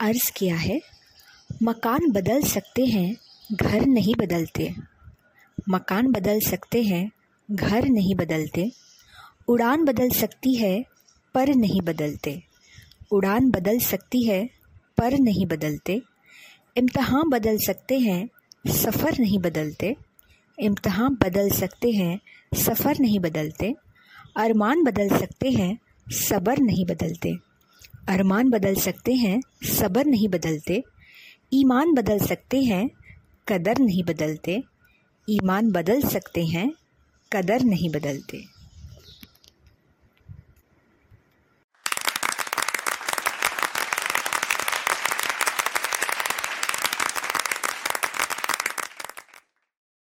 अर्ज़ किया है, मकान बदल सकते हैं, घर नहीं बदलते। मकान बदल सकते हैं, घर नहीं बदलते। उड़ान बदल सकती है, पर नहीं बदलते। उड़ान बदल सकती है, पर नहीं बदलते। इम्तहान बदल सकते हैं, सफ़र नहीं बदलते। इम्तहान बदल सकते हैं, सफ़र नहीं बदलते। अरमान बदल सकते हैं, सब्र नहीं बदलते। अरमान बदल सकते हैं, सब्र नहीं बदलते। ईमान बदल सकते हैं, कदर नहीं बदलते। ईमान बदल सकते हैं, कदर नहीं बदलते।